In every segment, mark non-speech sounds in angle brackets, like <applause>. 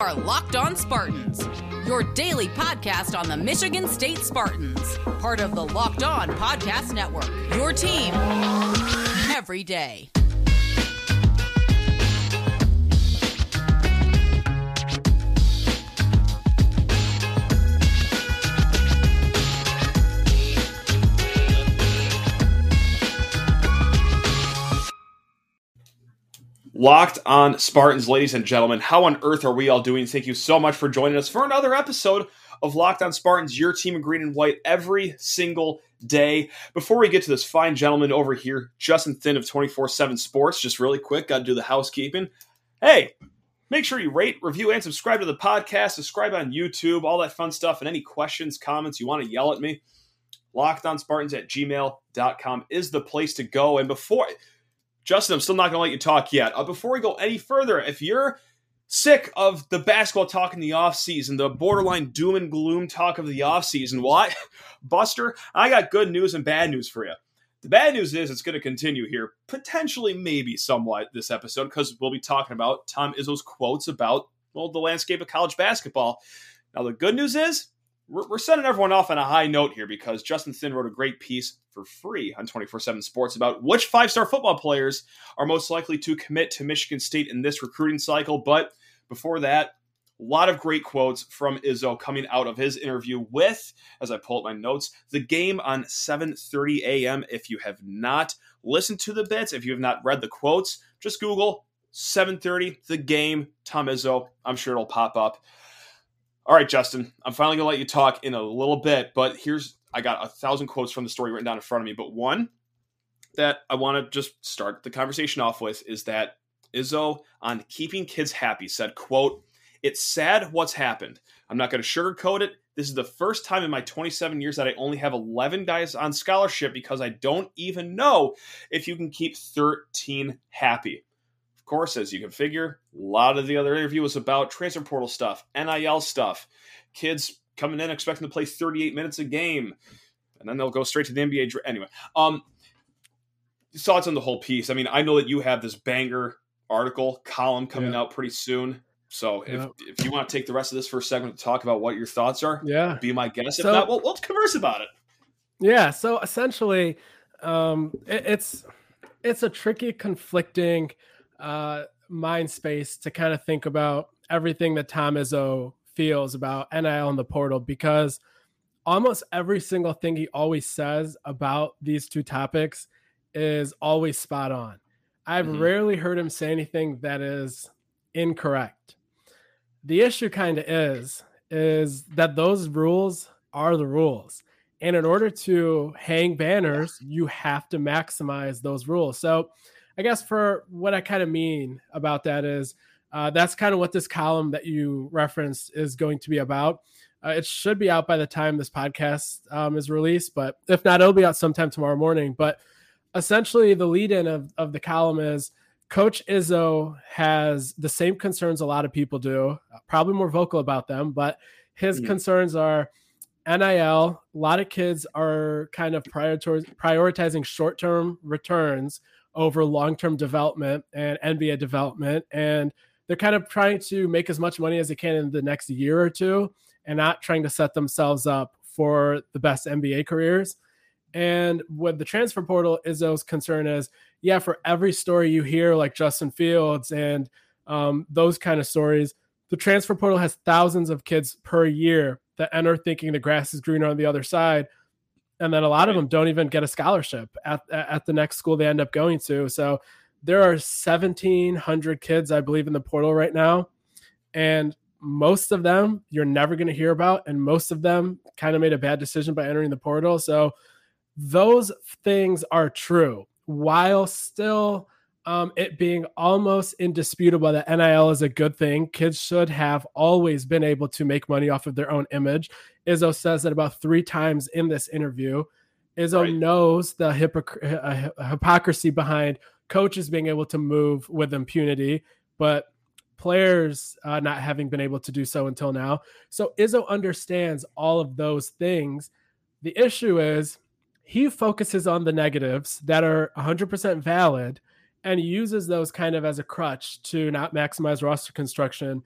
are Locked On Spartans, your daily podcast on the Michigan State Spartans, part of the Locked On Podcast Network. Your team every day. Locked on Spartans, ladies and gentlemen. How on earth are we all doing? Thank you so much for joining us for another episode of Locked on Spartans, your team in green and white every single day. Before we get to this fine gentleman over here, Justin Thind of 24 7 Sports, just really quick, got to do the housekeeping. Hey, make sure you rate, review, and subscribe to the podcast. Subscribe on YouTube, all that fun stuff. And any questions, comments you want to yell at me, lockedonspartans at gmail.com is the place to go. And before Justin, I'm still not going to let you talk yet. Uh, before we go any further, if you're sick of the basketball talk in the offseason, the borderline doom and gloom talk of the offseason, I, <laughs> Buster, I got good news and bad news for you. The bad news is it's going to continue here, potentially, maybe somewhat this episode, because we'll be talking about Tom Izzo's quotes about, well, the landscape of college basketball. Now, the good news is we're, we're sending everyone off on a high note here because Justin Thind wrote a great piece for free on 24 7 Sports about which five star football players are most likely to commit to Michigan State in this recruiting cycle. But before that, a lot of great quotes from Izzo coming out of his interview with, as I pull up my notes, the game on 7:30 a.m. If you have not listened to the bits, if you have not read the quotes, just Google 7:30 the game Tom Izzo. I'm sure it'll pop up. All right, Justin, I'm finally gonna let you talk in a little bit, but here's I got a thousand quotes from the story written down in front of me, but one that I want to just start the conversation off with is that Izzo on keeping kids happy said, quote, it's sad what's happened. I'm not going to sugarcoat it. This is the first time in my 27 years that I only have 11 guys on scholarship because I don't even know if you can keep 13 happy. Of course, as you can figure, a lot of the other interview was about transfer portal stuff, NIL stuff, kids coming in expecting to play 38 minutes a game, and then they'll go straight to the NBA. Anyway, um, thoughts on the whole piece. I mean, I know that you have this banger article column coming yeah. out pretty soon. So if, yeah. if you want to take the rest of this for a segment to talk about what your thoughts are, yeah, be my guest. If not, we'll, we'll converse about it. Yeah. So essentially, um, it, it's it's a tricky, conflicting uh, mind space to kind of think about everything that Tom Izzo feels about NIL and the portal because almost every single thing he always says about these two topics is always spot on. I've mm-hmm. rarely heard him say anything that is incorrect. The issue kind of is is that those rules are the rules. And in order to hang banners, you have to maximize those rules. So I guess for what I kind of mean about that is uh, that's kind of what this column that you referenced is going to be about. Uh, it should be out by the time this podcast um, is released, but if not, it'll be out sometime tomorrow morning. But essentially, the lead in of, of the column is Coach Izzo has the same concerns a lot of people do, probably more vocal about them, but his mm. concerns are NIL. A lot of kids are kind of prioritizing short term returns over long term development and NBA development. And they're kind of trying to make as much money as they can in the next year or two and not trying to set themselves up for the best NBA careers. And with the transfer portal, Izzo's concern is, yeah, for every story you hear, like Justin Fields and um, those kind of stories, the transfer portal has thousands of kids per year that enter thinking the grass is greener on the other side and then a lot of them don't even get a scholarship at at the next school they end up going to. So there are 1700 kids I believe in the portal right now and most of them you're never going to hear about and most of them kind of made a bad decision by entering the portal. So those things are true while still um, it being almost indisputable that NIL is a good thing. Kids should have always been able to make money off of their own image. Izzo says that about three times in this interview. Izzo right. knows the hypocr- uh, hypocrisy behind coaches being able to move with impunity, but players uh, not having been able to do so until now. So Izzo understands all of those things. The issue is he focuses on the negatives that are 100% valid and uses those kind of as a crutch to not maximize roster construction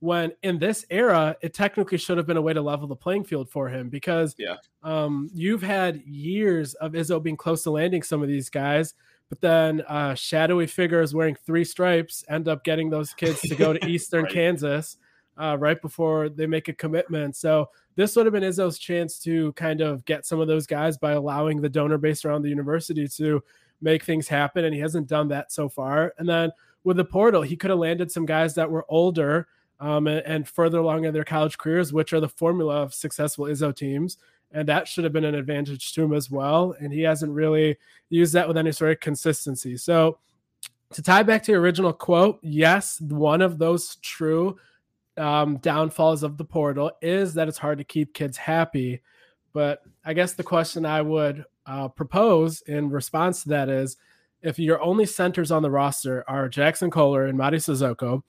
when in this era it technically should have been a way to level the playing field for him because yeah. um, you've had years of Izzo being close to landing some of these guys, but then uh, shadowy figures wearing three stripes end up getting those kids to go to <laughs> Eastern right. Kansas uh, right before they make a commitment. So this would have been Izzo's chance to kind of get some of those guys by allowing the donor base around the university to make things happen, and he hasn't done that so far. And then with the portal, he could have landed some guys that were older um, and, and, further along in their college careers, which are the formula of successful Izzo teams. And that should have been an advantage to him as well. And he hasn't really used that with any sort of consistency. So, to tie back to your original quote, yes, one of those true um, downfalls of the portal is that it's hard to keep kids happy. But I guess the question I would uh, propose in response to that is if your only centers on the roster are Jaxon Kohler and Mady Sissoko,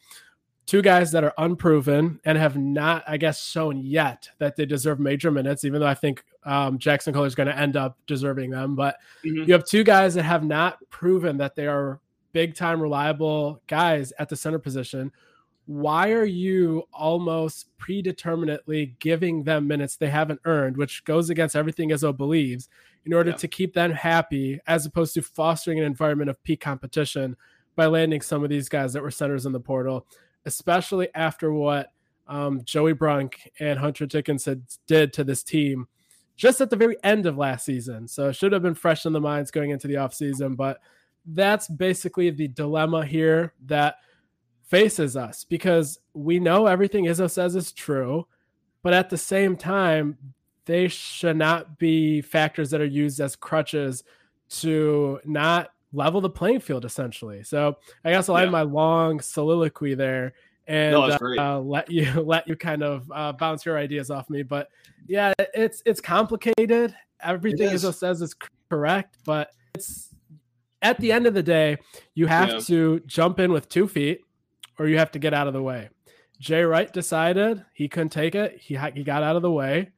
two guys that are unproven and have not, I guess, shown yet that they deserve major minutes, even though I think um, Jaxon Kohler is going to end up deserving them. But mm-hmm. you have two guys that have not proven that they are big time reliable guys at the center position. Why are you almost predeterminately giving them minutes they haven't earned, which goes against everything Izzo believes, in order yeah. to keep them happy, as opposed to fostering an environment of peak competition by landing some of these guys that were centers in the portal? especially after what um, Joey Brunk and Hunter Dickinson did to this team just at the very end of last season. So it should have been fresh in the minds going into the offseason. But that's basically the dilemma here that faces us because we know everything Izzo says is true, but at the same time, they should not be factors that are used as crutches to not level the playing field essentially. So I guess I'll yeah. end my long soliloquy there and no, uh, let you <laughs> let you kind of uh, bounce your ideas off me. But yeah, it's it's complicated. Everything it Izzo says is correct, but it's at the end of the day, you have yeah. to jump in with two feet, or you have to get out of the way. Jay Wright decided he couldn't take it. He he got out of the way,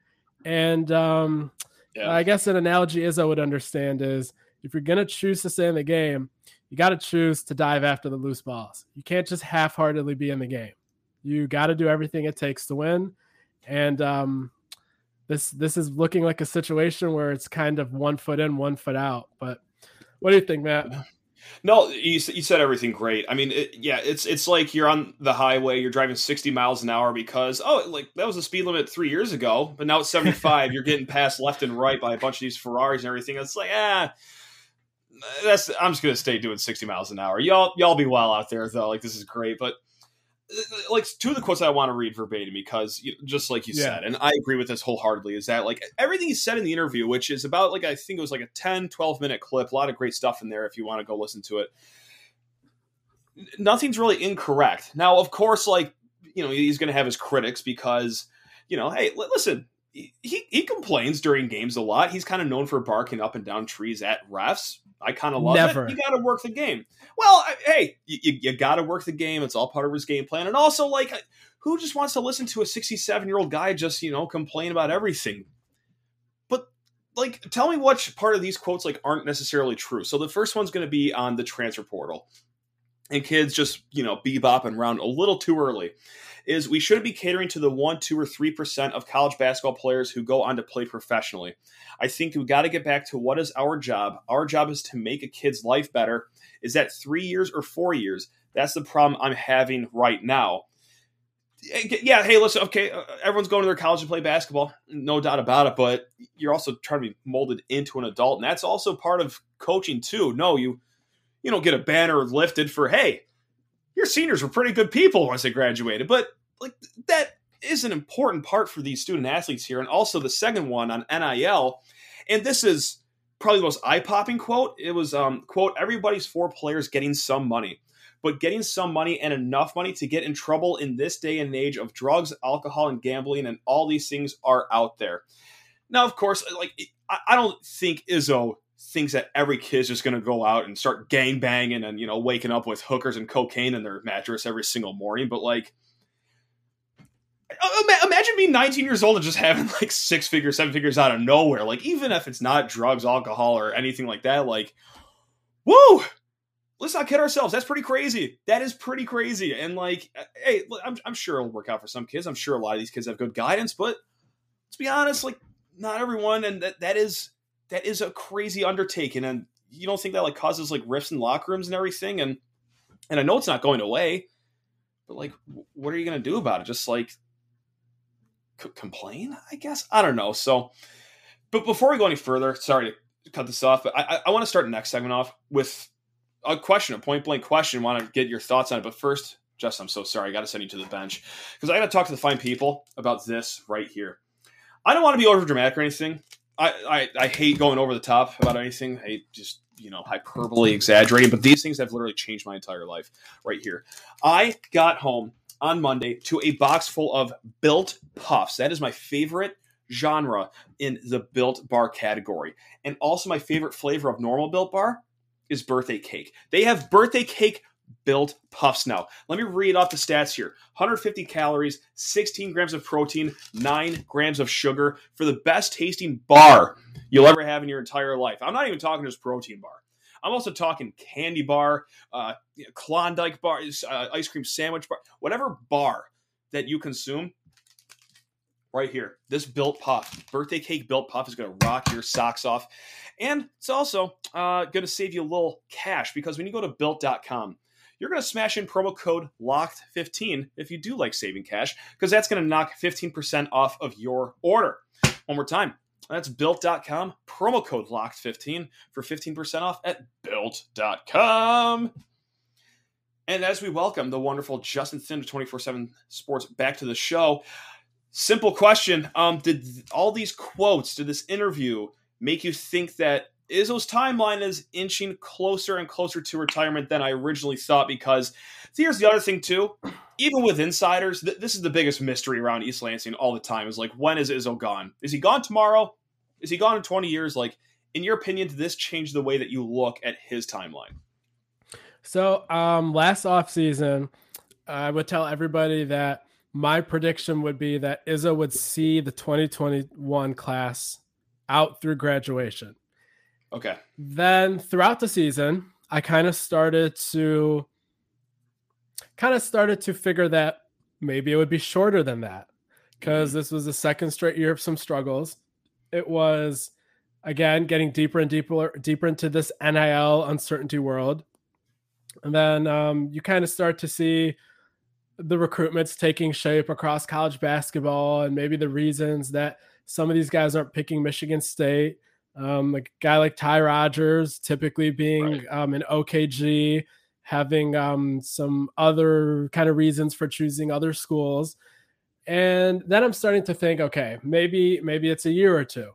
and um, yeah. I guess an analogy Izzo would understand is if you're gonna choose to stay in the game, you got to choose to dive after the loose balls. You can't just half-heartedly be in the game. You got to do everything it takes to win. And um, this this is looking like a situation where it's kind of one foot in, one foot out. But what do you think, Matt? No, you, you said everything great. I mean, it, yeah, it's it's like you're on the highway, you're driving 60 miles an hour because oh, like that was the speed limit three years ago, but now it's 75. you're getting passed left and right by a bunch of these Ferraris and everything. It's like ah, that's I'm just gonna stay doing 60 miles an hour. Y'all y'all be well out there though. Like this is great, but like two of the quotes I want to read verbatim because just like you yeah. said, and I agree with this wholeheartedly, is that like everything he said in the interview, which is about like I think it was like a 10, 12 minute clip, a lot of great stuff in there if you want to go listen to it. Nothing's really incorrect. Now, of course, like you know, he's going to have his critics because you know, hey, listen, he he complains during games a lot. He's kind of known for barking up and down trees at refs. I kind of love Never. it. You got to work the game. Well, I, hey, you, you got to work the game. It's all part of his game plan. And also, like, uh, who just wants to listen to a 67 year old guy just you know complain about everything? But like, tell me which part of these quotes like aren't necessarily true. So the first one's going to be on the transfer portal, and kids just you know bebopping around a little too early is we shouldn't be catering to the one, two, or three percent of college basketball players who go on to play professionally. I think we got to get back to what is our job. Our job is to make a kid's life better. Is that three years or four years? That's the problem I'm having right now. Yeah, hey, listen, okay, uh, everyone's going to their college to play basketball, no doubt about it, but you're also trying to be molded into an adult, and that's also part of coaching too. No, you you don't get a banner lifted for, hey, your seniors were pretty good people once they graduated. But like that is an important part for these student athletes here. And also the second one on NIL, and this is probably the most eye-popping quote. It was um quote, everybody's four players getting some money. But getting some money and enough money to get in trouble in this day and age of drugs, alcohol, and gambling, and all these things are out there. Now, of course, like I don't think Izzo thinks that every kid's just going to go out and start gang banging and you know waking up with hookers and cocaine in their mattress every single morning but like imagine being 19 years old and just having like six figures seven figures out of nowhere like even if it's not drugs alcohol or anything like that like woo let's not kid ourselves. That's pretty crazy. That is pretty crazy. And like, uh, hey, I'm, I'm sure it'll work out for some kids. I'm sure a lot of these kids have good guidance, but let's be honest, like not everyone. And that, that is, that is a crazy undertaking. And you don't think that like causes like rifts in locker rooms and everything. And, and I know it's not going away, but like, what are you going to do about it? Just like c- complain, I guess. I don't know. So, but before we go any further, sorry to cut this off, but I, I, want to start the next segment off with a question, a point blank question. Want to get your thoughts on it, but first, Justin, I'm so sorry. I got to send you to the bench because I got to talk to the fine people about this right here. I don't want to be over dramatic or anything. I, I, hate going over the top about anything. I hate just you know hyperbole exaggerating, but these things have literally changed my entire life right here. I got home on Monday to a box full of built puffs. That is my favorite genre in the built bar category. And also my favorite flavor of normal built bar is birthday cake. They have birthday cake built puffs now. Let me read off the stats here 150 calories, 16 grams of protein, 9 grams of sugar for the best tasting bar you'll ever have in your entire life. I'm not even talking just protein bar. I'm also talking candy bar, uh, Klondike bar, uh, ice cream sandwich bar, whatever bar that you consume. Right here, this built puff, birthday cake built puff is going to rock your socks off. And it's also uh, going to save you a little cash because when you go to built.com, you're going to smash in promo code LOCKED15 if you do like saving cash because that's going to knock 15% off of your order. One more time. That's built.com, promo code LOCKED15 for 15% off at built.com. And as we welcome the wonderful Justin Thind of 24 7 Sports back to the show, simple question. Um, did all these quotes, did this interview make you think that Izzo's timeline is inching closer and closer to retirement than I originally thought. Because here's the other thing too. Even with insiders, th- this is the biggest mystery around East Lansing all the time. Is like, when is Izzo gone? Is he gone tomorrow? Is he gone in 20 years? Like, in your opinion, did this change the way that you look at his timeline? So, um, last offseason, I would tell everybody that my prediction would be that Izzo would see the 2021 class out through graduation. Okay. Then throughout the season, I kind of started to kind of started to figure that maybe it would be shorter than that because mm-hmm. this was the second straight year of some struggles. It was again getting deeper and deeper deeper into this NIL uncertainty world. And then um, you kind of start to see the recruitments taking shape across college basketball and maybe the reasons that some of these guys aren't picking Michigan State. Um, a guy like Ty Rodgers, typically being right. um, an OKG, having um, some other kind of reasons for choosing other schools. And then I'm starting to think, okay, maybe maybe it's a year or two.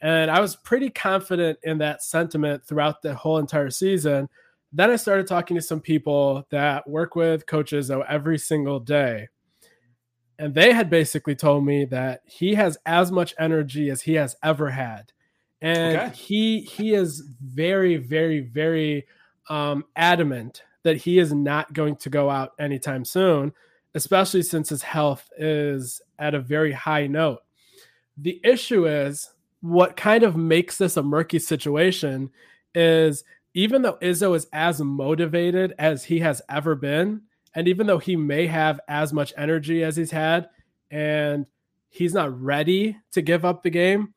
And I was pretty confident in that sentiment throughout the whole entire season. Then I started talking to some people that work with coaches though every single day and they had basically told me that he has as much energy as he has ever had and okay. he he is very very very um, adamant that he is not going to go out anytime soon especially since his health is at a very high note the issue is what kind of makes this a murky situation is even though Izzo is as motivated as he has ever been and even though he may have as much energy as he's had and he's not ready to give up the game,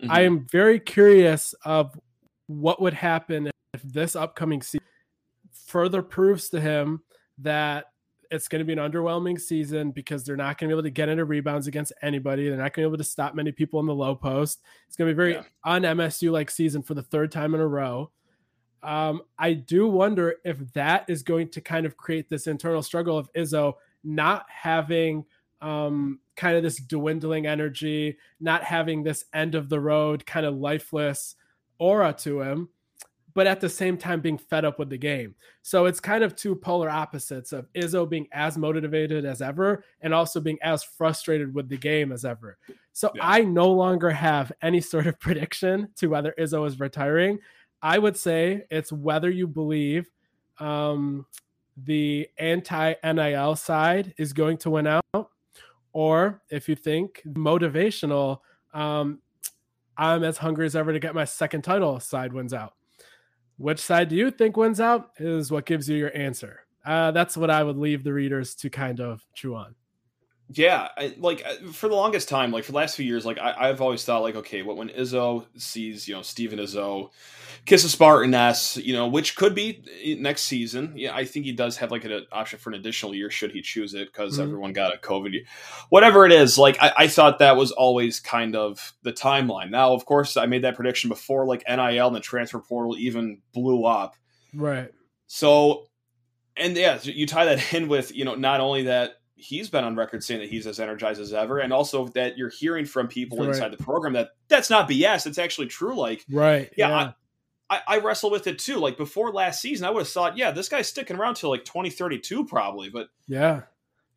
mm-hmm. I am very curious of what would happen if this upcoming season further proves to him that it's going to be an underwhelming season because they're not going to be able to get into rebounds against anybody. They're not going to be able to stop many people in the low post. It's going to be very yeah. un MSU like season for the third time in a row um, I do wonder if that is going to kind of create this internal struggle of Izzo not having um, kind of this dwindling energy, not having this end of the road kind of lifeless aura to him, but at the same time being fed up with the game. So it's kind of two polar opposites of Izzo being as motivated as ever and also being as frustrated with the game as ever. So yeah. I no longer have any sort of <laughs> prediction to whether Izzo is retiring. I would say it's whether you believe um, the anti NIL side is going to win out, or if you think motivational, um, I'm as hungry as ever to get my second title side wins out. which side do you think wins out is what gives you your answer. Uh, that's what I would leave the readers to kind of chew on. Yeah, I, like uh, for the longest time, like for the last few years, like I, have always thought, like, okay, what when Izzo sees, you know, Steven Izzo kiss a Spartan S, you know, which could be eh, next season. Yeah, I think he does have like an option for an additional year should he choose it because mm-hmm. everyone got a COVID. Year. Whatever it is, like I, I, thought that was always kind of the timeline. Now, of course, I made that prediction before like NIL and the transfer portal even blew up. Right. So, and yeah, you tie that <laughs> in with you know not only that he's been on record saying that he's as energized as ever, and also that you're hearing from people right. inside the program that that's not BS. It's actually true. Like, right? Yeah, yeah. I, I, wrestle with it too. Like before last season, I would have thought, yeah, this guy's sticking around till like 2032 probably. But yeah,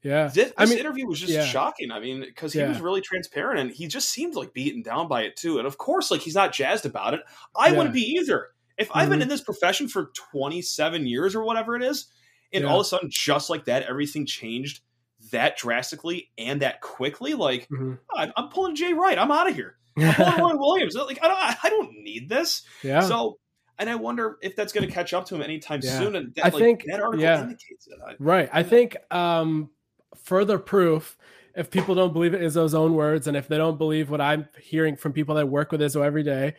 yeah. This, this I mean, interview was just yeah. shocking. I mean, because he yeah. was really transparent and he just seemed like beaten down by it too. And of course, like he's not jazzed about it. I wouldn't be either. If mm-hmm. I've been mm-hmm. in this profession for 27 years or whatever it is, and all of a sudden, just like that, everything changed that drastically and that quickly, like mm-hmm. I'm, I'm, pulling Jay Wright. I'm out of here. <laughs> I'm pulling Roy Williams. Like I don't, I don't need this. Yeah. So, and I wonder if that's going to catch up to him anytime yeah. soon. And that, I like, think that article yeah. indicates it. I, right. I think um, further proof. If people don't believe it is those own words, and if they don't believe what I'm hearing from people that work with Izzo every day,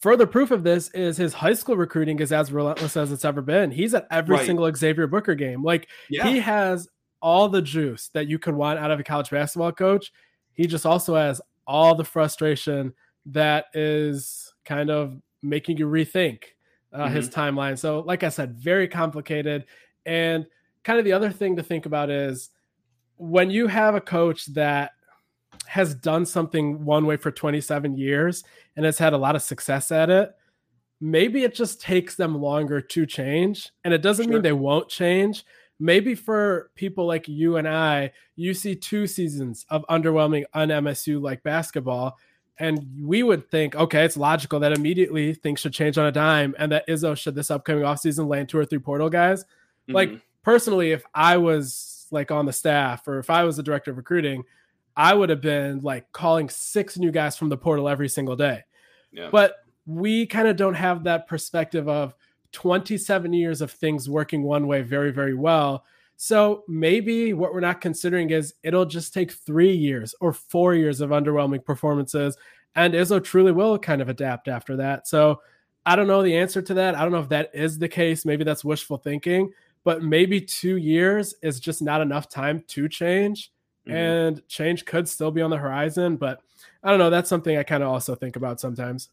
further proof of this is his high school recruiting is as relentless as it's ever been. He's at every right. single Xavier Booker game. Like yeah. he has all the juice that you could want out of a college basketball coach. He just also has all the frustration that is kind of making you rethink uh, mm-hmm. his timeline. So, like I said, very complicated. And kind of the other thing to think about is when you have a coach that has done something one way for 27 years and has had a lot of success at it, maybe it just takes them longer to change. And it doesn't sure. mean they won't change, maybe for people like you and I, you see two seasons of underwhelming un MSU like basketball. And we would think, okay, it's logical that immediately things should change on a dime and that Izzo should this upcoming offseason land two or three portal guys. Mm-hmm. Like personally, if I was like on the staff or if I was the director of recruiting, I would have been like calling six new guys from the portal every single day. Yeah. But we kind of don't have that perspective of 27 years of things working one way very, very well. So maybe what we're not considering is it'll just take three years or four years of underwhelming performances. And Izzo truly will kind of adapt after that. So I don't know the answer to that. I don't know if that is the case. Maybe that's wishful thinking, but maybe two years is just not enough time to change. Mm-hmm. And change could still be on the horizon. But I don't know. That's something I kind of also think about sometimes.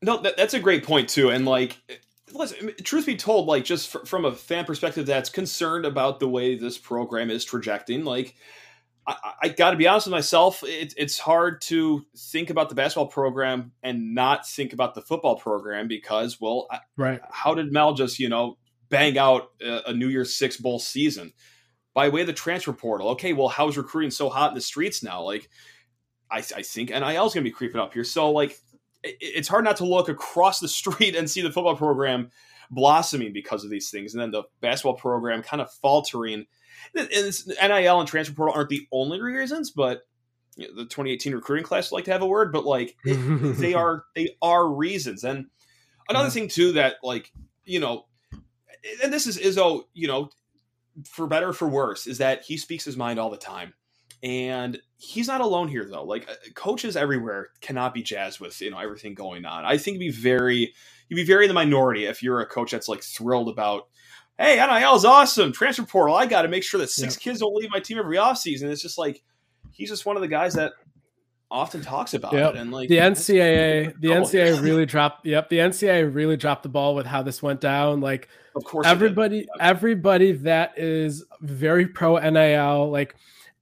No, that, that's a great point too. And like listen, truth be told, like just f- from a fan perspective that's concerned about the way this program is trajecting, like I, I got to be honest with myself, it, it's hard to think about the basketball program and not think about the football program because, well, right? How did Mel just you know bang out a, a New Year's Six bowl season by way of the transfer portal? Okay, well, how's recruiting so hot in the streets now? Like, I, I think NIL is going to be creeping up here. So, like, it's hard not to look across the <laughs> street and see the football program blossoming because of these things, and then the basketball program kind of faltering. And NIL and transfer portal aren't the only reasons, but you know, the 2018 recruiting class like to have a word, but like <laughs> it, they are they are reasons. And another yeah. thing too that like you know, and this is Izzo, oh, you know, for better for worse, is that he speaks his mind all the time. And he's not alone here though. Like uh, coaches everywhere cannot be jazzed with you know everything going on. I think be very you'd be very in the minority if you're a coach that's like thrilled about hey NIL is awesome transfer portal. I got to make sure that six yeah. kids don't leave my team every offseason. It's just like he's just one of the guys that often talks about yep. it and like the NCAA the NCAA really dropped yep the NCAA really dropped the ball with how this went down like of course everybody everybody that is very pro NIL like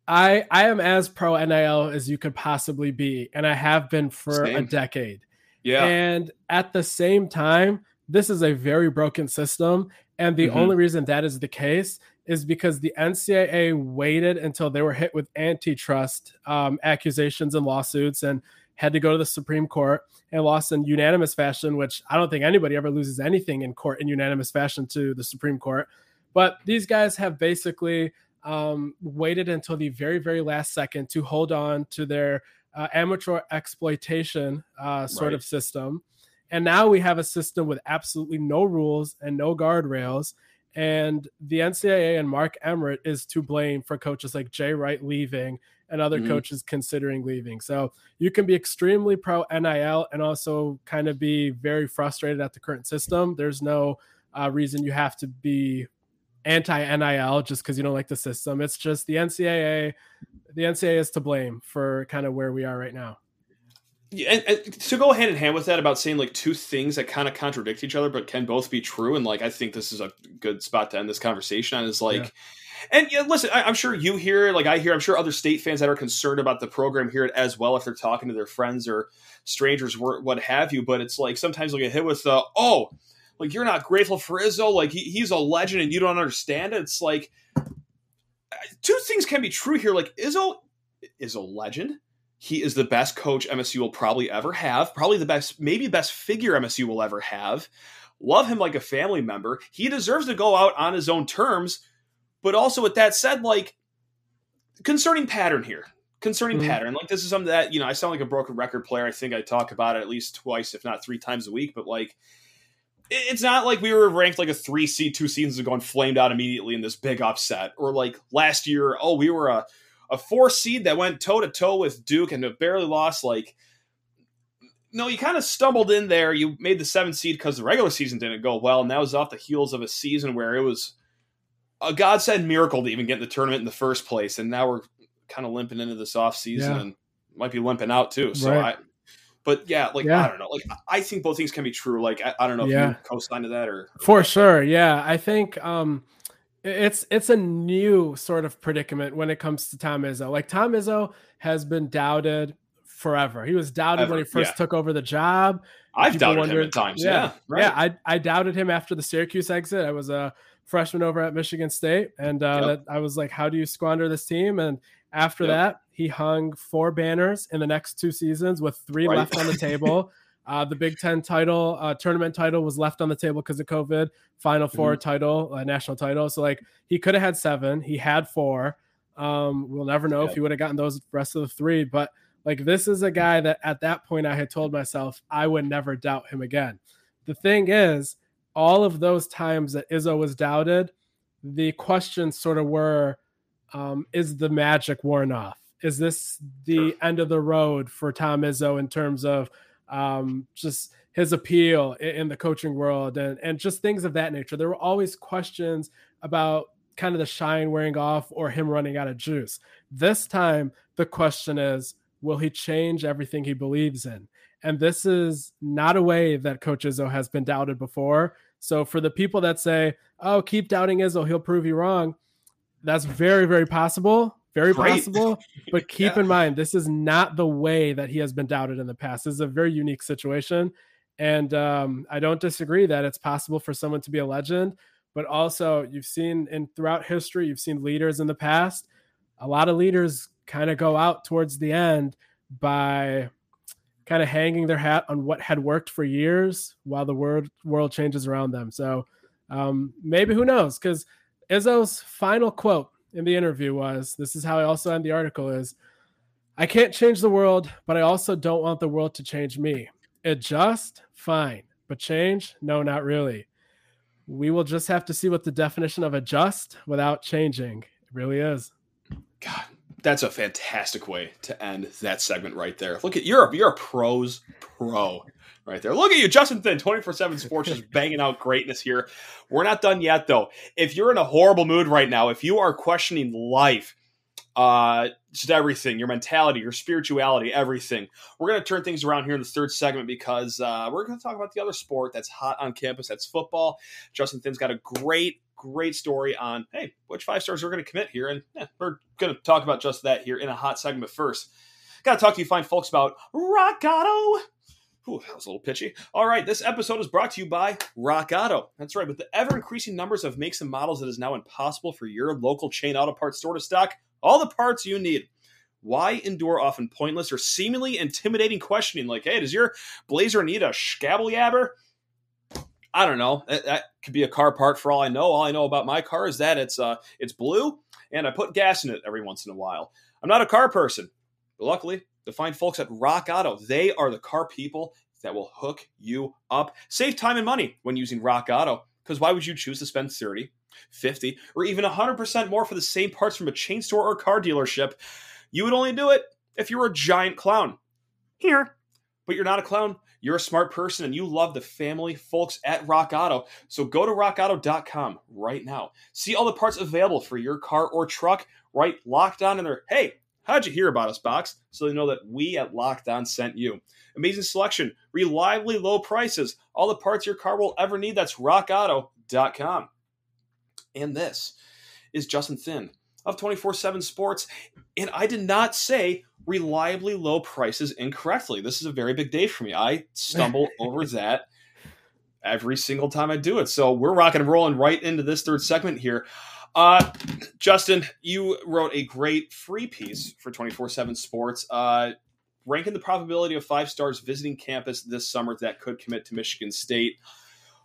I I am as pro NIL as you could possibly be, and I have been for same. a decade. Yeah. And at the same time, this is a very broken system. And the mm-hmm. only reason that is the case is because the NCAA waited until they were hit with antitrust um, accusations and lawsuits and had to go to the Supreme Court and lost in unanimous fashion, which I don't think anybody ever loses anything in court in unanimous fashion to the Supreme Court. But these guys have basically um, waited until the very, very last second to hold on to their uh, amateur exploitation uh, sort right. of system. And now we have a system with absolutely no rules and no guardrails. And the NCAA and Mark Emmert is to blame for coaches like Jay Wright leaving and other mm-hmm. coaches considering leaving. So you can be extremely pro NIL and also kind of be very frustrated at the current system. There's no uh, reason you have to be anti NIL just because you don't like the system. It's just the NCAA. The NCAA is to blame for kind of where we are right now. Yeah, and, and, to go hand in hand with that about saying like two things that kind of contradict each other but can both be true, and like I think this is a good spot to end this conversation on is like. Yeah. And yeah, listen, I, am sure you hear, like I hear, I'm sure other state fans that are concerned about the program hear it as well if they're talking to their friends or strangers, what have you. But it's like sometimes they'll get hit with the, oh, like you're not grateful for Izzo, like he, he's a legend and you don't understand it. It's like two things can be true here. Like Izzo is a legend he is the best coach MSU will probably ever have, probably the best, maybe best figure MSU will ever have. Love him like a family member. He deserves to go out on his own terms. But also, with that said, like concerning pattern here, concerning mm-hmm. pattern. Like this is something that you know I sound like a broken record player. I think I talk about it at least twice, if not three times a week. But like, it's not like we were ranked like a three seed two seasons ago and flamed out immediately in this big upset, or like last year. Oh, we were a a four seed that went toe to toe with Duke and barely lost. Like, no, you kind of stumbled in there. You made the seven seed because the regular season didn't go well, and that was off the heels of a season where it was a godsend miracle to even get in the tournament in the first place. And now we're kind of limping into this off season yeah. and might be limping out too. So right. I, but yeah, like yeah. I don't know. Like I think both things can be true. Like I, I don't know if yeah. you co-sign to that or, or for sure. Yeah, I think um it's it's a new sort of predicament when it comes to Tom Izzo. Like Tom Izzo has been doubted forever. He was doubted Ever, when he first yeah. took over the job. I've People doubted wondered, him at times. Yeah, yeah, right. yeah. I I doubted him after the Syracuse exit. I was a freshman over at Michigan State, and uh, yep. that, I was like, "How do you squander this team?" And after yep. that, he hung four banners in the next two seasons with three right. left on the table. <laughs> Uh, the Big Ten title, uh, tournament title was left on the table because of COVID. Final 4 mm-hmm. title, uh, national title. So like he could have had seven. He had four. Um, we'll never know if he would have gotten those rest of the three. But like this is a guy that at that point I had told myself I would never doubt him again. The thing is, all of those times that Izzo was doubted, the questions sort of were, um, is the magic worn off? Is this the sure. end of the road for Tom Izzo in terms of um, just his appeal in, in the coaching world and, and just things of that nature. There were always questions about kind of the shine wearing off or him running out of juice. This time, the question is will he change everything he believes in? And this is not a way that Coach Izzo has been doubted before. So, for the people that say, oh, keep doubting Izzo, he'll prove you wrong, that's very, very possible very Great. possible. But <laughs> keep yeah. in mind, this is not the way that he has been doubted in the past. This is a very unique situation. And um, I don't disagree that it's possible for someone to be a legend. But also, you've seen in throughout history, you've seen leaders in the past. A lot of leaders kind of go out towards the end by kind of hanging their hat on what had worked for years while the world world changes around them. So um, maybe who knows? Because Izzo's final quote in the interview was this is how I also end the article is I can't change the world, but I also don't want the world to change me. Adjust, fine, but change, no, not really. We will just have to see what the definition of adjust without changing really is. God, that's a fantastic way to end that segment right there. Look at you're you're a pros pro right there. Look at you, Justin Thind, 24 7 Sports, just banging out greatness here. We're not done yet, though. If you're in a horrible mood right now, if you are questioning life, uh, just everything, your mentality, your spirituality, everything. We're going to turn things around here in the third segment because uh, we're going to talk about the other sport that's hot on campus. That's football. Justin Thind's got a great, great story on, hey, which five stars we're going to commit here. And yeah, we're going to talk about just that here in a hot segment first. Got to talk to you fine folks about Rock Auto. Ooh, that was a little pitchy. All right, this episode is brought to you by Rock Auto. That's right, with the ever increasing numbers of makes and models, it is now impossible for your local chain auto parts store to stock all the parts you need. Why endure often pointless or seemingly intimidating questioning like, hey, does your blazer need a scabble yabber? I don't know. That, that, could be a car part for all I know. All I know about my car is that it's uh it's blue and I put gas in it every once in a while. I'm not a car person, but luckily the fine folks at Rock Auto. They are the car people. that will hook you up. Save time and money when using Rock Auto, because why would you choose to spend 30, 50, or even 100% more for the same parts from a chain store or car dealership? You would only do it if you were a giant clown. Here. But you're not a clown. You're a smart person and you love the family folks at Rock Auto. So go to rockauto.com right now. See all the parts available for your car or truck, right? Locked on in there. Hey, how'd you hear about us, box? So they know that we at Locked On sent you. Amazing selection, reliably low prices, all the parts your car will ever need. That's rockauto.com. And this is Justin Thind of 24 7 Sports. And I did not say reliably low prices incorrectly. This is a very big day for me. I stumble <laughs> over that every single time I do it. So we're rocking and rolling right into this third segment here. Uh, Justin, you wrote a great free piece for 24 7 Sports. Uh, ranking the probability of five stars visiting campus this summer that could commit to Michigan State.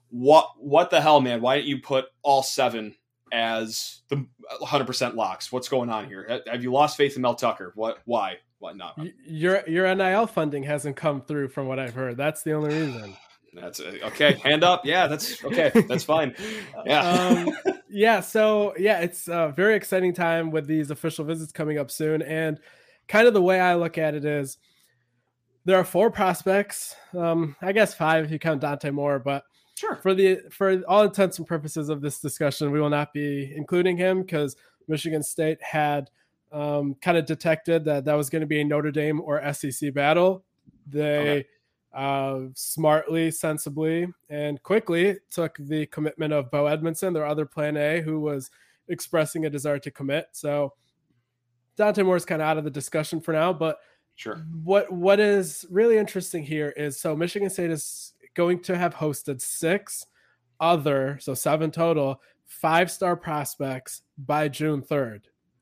What what the hell, man? Why didn't you put all seven as the 100% locks? What's going on here? Have you lost faith in Mel Tucker? What? Why? Why not? Your your NIL funding hasn't come through, from what I've heard. That's the only reason. That's a, okay. Hand up. Yeah, that's okay. That's fine. <laughs> Yeah. Um, yeah. So yeah, it's a very exciting time with these official visits coming up soon, and kind of the way I look at it is there are four prospects. Um, I guess five if you count Dante Moore, but sure. For the for all intents and purposes of this discussion, we will not be including him because Michigan State had um, kind of detected that that was going to be a Notre Dame or SEC battle. They okay. Uh, smartly, sensibly, and quickly took the commitment of Bo Edmondson, their other plan A, who was expressing a desire to commit. So Dante Moore is kind of out of the discussion for now, but Sure. What what is really interesting here is so Michigan State is going to have hosted six other, so seven total, five star prospects by June 3rd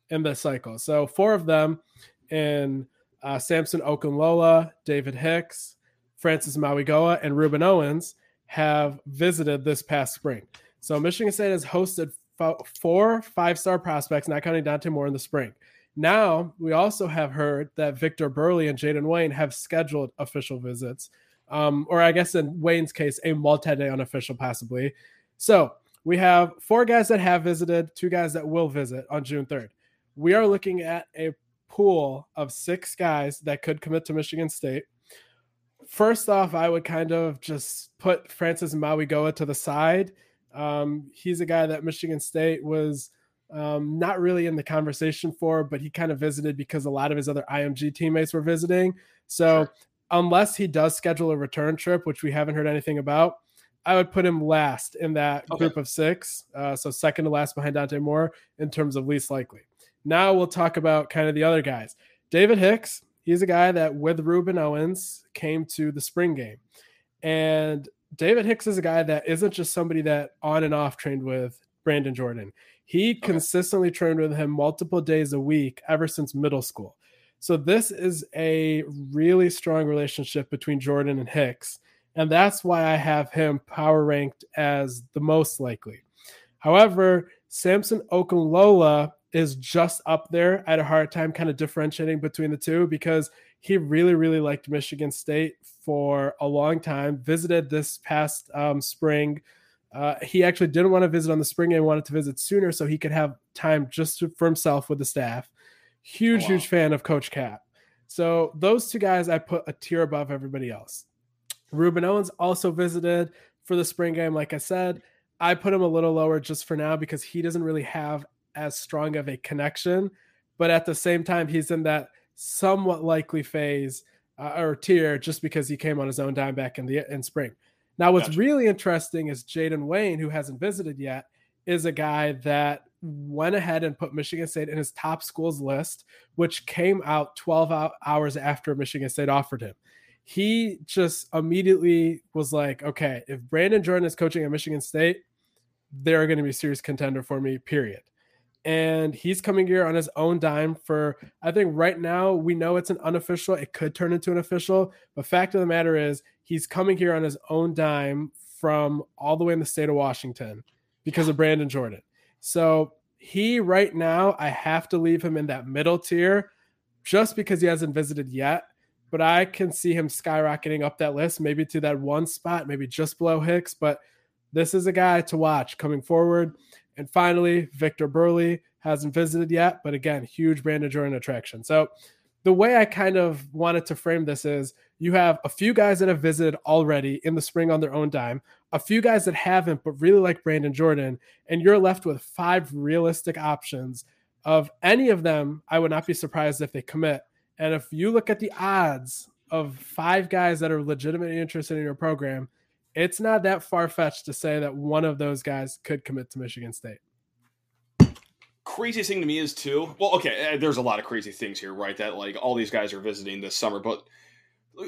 in this cycle. So four of them in uh, Samson Okunlola, David Hicks, Francis Mauigoa, and Rueben Owens have visited this past spring. So Michigan State has hosted four five star prospects, not counting Dante Moore in the spring. Now, we also have heard that Victor Burley and Jaden Wayne have scheduled official visits, um, or I guess in Wayne's case, a multi day unofficial, possibly. So we have four guys that have visited, two guys that will visit on June 3rd. We are looking at a pool of six guys that could commit to Michigan State. First off, I would kind of just put Francis Mauigoa to the side. Um, he's a guy that Michigan State was um, not really in the conversation for, but he kind of visited because a lot of his other IMG teammates were visiting. So sure. unless he does schedule a return trip, which we haven't heard anything about, I would put him last in that okay. group of six. Uh, so second to last behind Dante Moore in terms of least likely. Now we'll talk about kind of the other guys. David Hicks, he's a guy that with Rueben Owens came to the spring game. And David Hicks is a guy that isn't just somebody that on and off trained with Brandon Jordan. He okay. consistently trained with him multiple days a week ever since middle school. So this is a really strong relationship between Jordan and Hicks. And that's why I have him power ranked as the most likely. However, Samson Okunlola is just up there. I had a hard time kind of differentiating between the two because he really, really liked Michigan State for a long time. Visited this past um, spring uh, he actually didn't want to visit on the spring game, wanted to visit sooner so he could have time just to, for himself with the staff. Huge, wow. huge fan of Coach Cap. So those two guys I put a tier above everybody else. Rueben Owens also visited for the spring game. Like I said, I put him a little lower just for now because he doesn't really have as strong of a connection. But at the same time, he's in that somewhat likely phase uh, or tier just because he came on his own dime back in the in spring. Now, what's gotcha. really interesting is Jaden Wayne, who hasn't visited yet, is a guy that went ahead and put Michigan State in his top schools list, which came out 12 hours after Michigan State offered him. He just immediately was like, okay, if Brandon Jordan is coaching at Michigan State, they're going to be a serious contender for me, period. And he's coming here on his own dime for, I think right now we know it's an unofficial. It could turn into an official. But fact of the matter is, he's coming here on his own dime from all the way in the state of Washington because of Brandon Jordan. So he right now, I have to leave him in that middle tier just because he hasn't visited yet. but I can see him skyrocketing up that list, maybe to that one spot, maybe just below Hicks. But this is a guy to watch coming forward. And finally, Victor Burley hasn't visited yet, but again, huge Brandon Jordan attraction. So the way I kind of wanted to frame this is you have a few guys that have visited already in the spring on their own dime, a few guys that haven't, but really like Brandon Jordan, and you're left with five realistic options. Of any of them, I would not be surprised if they commit. And if you look at the odds of five guys that are legitimately interested in your program, it's not that far fetched to say that one of those guys could commit to Michigan State. Craziest thing to me is too. Well, okay, eh, there's a lot of crazy things here, right? That like all these guys are visiting this summer, but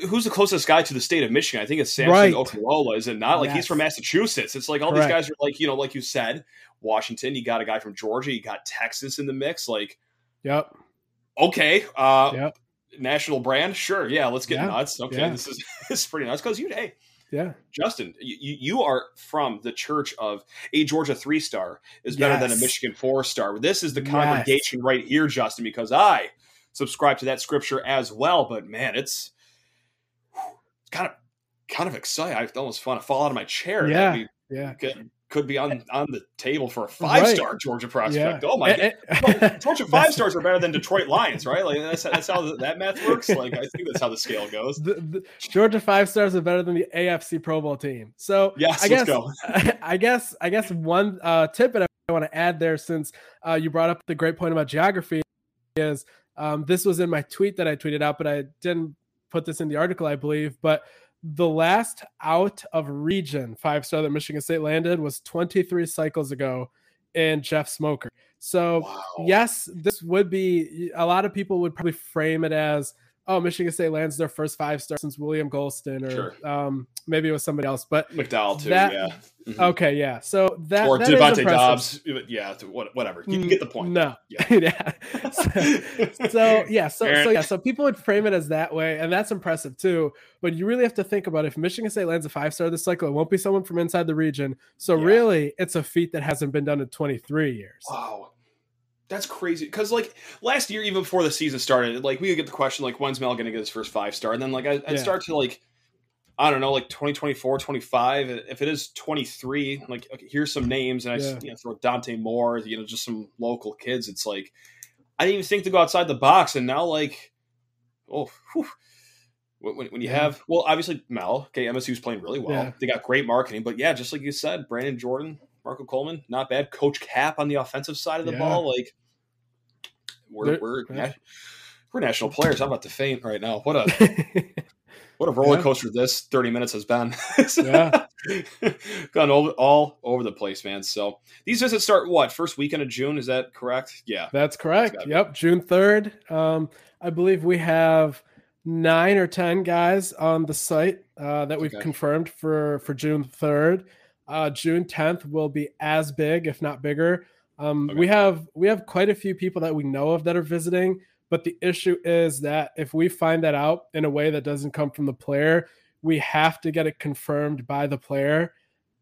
who's the closest guy to the state of Michigan? I think it's Samson right. Is it not? Like yes. he's from Massachusetts. It's like all these guys are like, you know, like you said, Washington, you got a guy from Georgia, you got Texas in the mix. Like, yep. Okay. Uh yep. national brand, sure. Yeah, let's get yeah. nuts. Okay, yeah. this is <laughs> this is pretty nuts. Because you hey, yeah. Justin, you, you are from the church of a Georgia three star is better yes. than a Michigan four star. This is the congregation yes. right here, Justin, because I subscribe to that scripture as well. But man, it's kind of kind of exciting. I almost want to fall out of my chair. Yeah, yeah. Could, could be on on the table for a five star right. Georgia prospect. Yeah. Oh my god, well, Georgia <laughs> five stars are better than Detroit Lions, right? Like that's, that's how that math works. Like I think that's how the scale goes. The, the Georgia five stars are better than the AFC Pro Bowl team. So yes, I guess, go. <laughs> I guess I guess one uh, tip that I want to add there, since uh, you brought up the great point about geography, is um, this was in my tweet that I tweeted out, but I didn't put this in the article, I believe. But the last out of region five star that Michigan State landed was 23 cycles ago in Jeff Smoker. So, wow. yes, this would be a lot of people would probably frame it as oh, Michigan State lands their first five star since William Gholston, or sure. um, maybe it was somebody else. But McDowell too, that, yeah. Mm-hmm. Okay, yeah. So that or that Devontae Dobbs, yeah, whatever. You get the point. No, yeah. <laughs> yeah. So, so, <laughs> yeah, so so yeah, so people would frame it as that way, and that's impressive too. But you really have to think about if Michigan State lands a five star this cycle, it won't be someone from inside the region. So yeah. really, it's a feat that hasn't been done in 23 years. Wow. That's crazy because like last year, even before the season started, like we would get the question like, when's Mel going to get his first five star? And then like I, would yeah. start to like, I don't know, like 2024, 25. If it is 23, like okay, here's some names, and I yeah. you know, throw Dante Moore, you know, just some local kids. It's like I didn't even think to go outside the box, and now like, oh. Whew, when, when, you have well obviously mel okay msu's playing really well yeah. they got great marketing but yeah just like you said brandon jordan marco coleman not bad coach cap on the offensive side of the yeah. ball like we're we're yeah. we're national players. I'm about to faint right now. What a <laughs> what a roller coaster yeah. this 30 minutes has been. <laughs> yeah. Gone all, all over the place, man. So these visits start what first weekend of June? Is that correct? Yeah, that's correct. Yep, June 3rd. Um, I believe we have nine or ten guys on the site uh, that we've okay. confirmed for for June 3rd. Uh, June 10th will be as big, if not bigger. Um, okay. We have we have quite a few people that we know of that are visiting, but the issue is that if we find that out in a way that doesn't come from the player, we have to get it confirmed by the player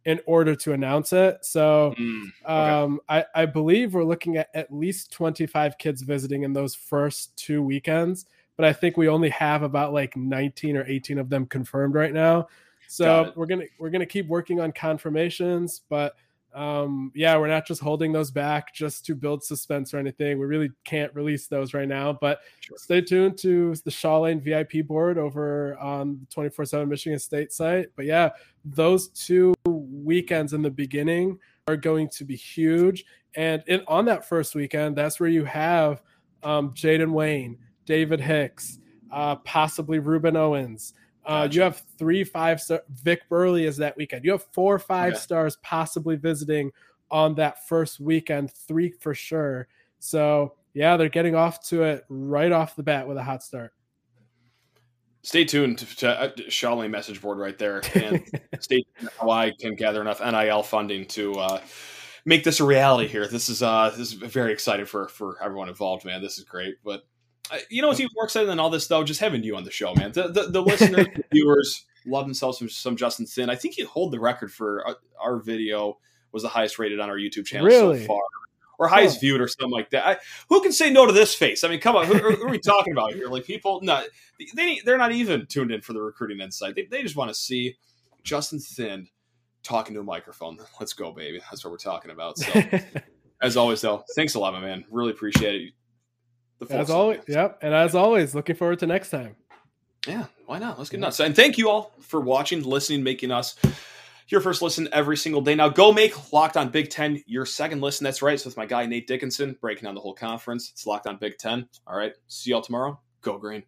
in order to announce it. So mm, okay. um, I, I believe we're looking at at least 25 kids visiting in those first two weekends, but I think we only have about like 19 or 18 of them confirmed right now. So we're gonna we're gonna keep working on confirmations, but um, yeah, we're not just holding those back just to build suspense or anything. We really can't release those right now, but sure. stay tuned to the Shaw Lane VIP board over on the 24 7 Michigan State site. But yeah, those two weekends in the beginning are going to be huge. And in, on that first weekend, that's where you have um, Jayden Wayne, David Hicks, uh, possibly Rueben Owens. Uh, gotcha. You have three five star. Vic Burley is that weekend. You have four five okay. stars possibly visiting on that first weekend. Three for sure. So yeah, they're getting off to it right off the bat with a hot start. Stay tuned to, to uh, Shaw Lane message board right there, and <laughs> stay tuned how I can gather enough NIL funding to uh, make this a reality here. This is uh, this is very exciting for for everyone involved, man. This is great, but you know what's even more exciting than all this though? Just having you on the show, man. The the, the listeners, <laughs> the viewers love themselves some, some Justin Thind. I think you hold the record for our, uh, our, video was the highest rated on our YouTube channel really? so far. or highest viewed or something like that. I, who can say no to this face? I mean, come on, who, who are we talking about here? Like people, no, they they're not even tuned in for the recruiting insight. They, they just want to see Justin Thind talking to a microphone. Let's go, baby. That's what we're talking about. So, <laughs> as always, though, thanks a lot, my man. Really appreciate it. As always, yep. And as always, looking forward to next time. Yeah, why not? Let's get nuts. And thank you all for watching, listening, making us your first listen every single day. Now go make Locked On Big Ten your second listen. That's right. So with my guy Nate Dickinson breaking down the whole conference. It's Locked On Big Ten. All right. See y'all tomorrow. Go green.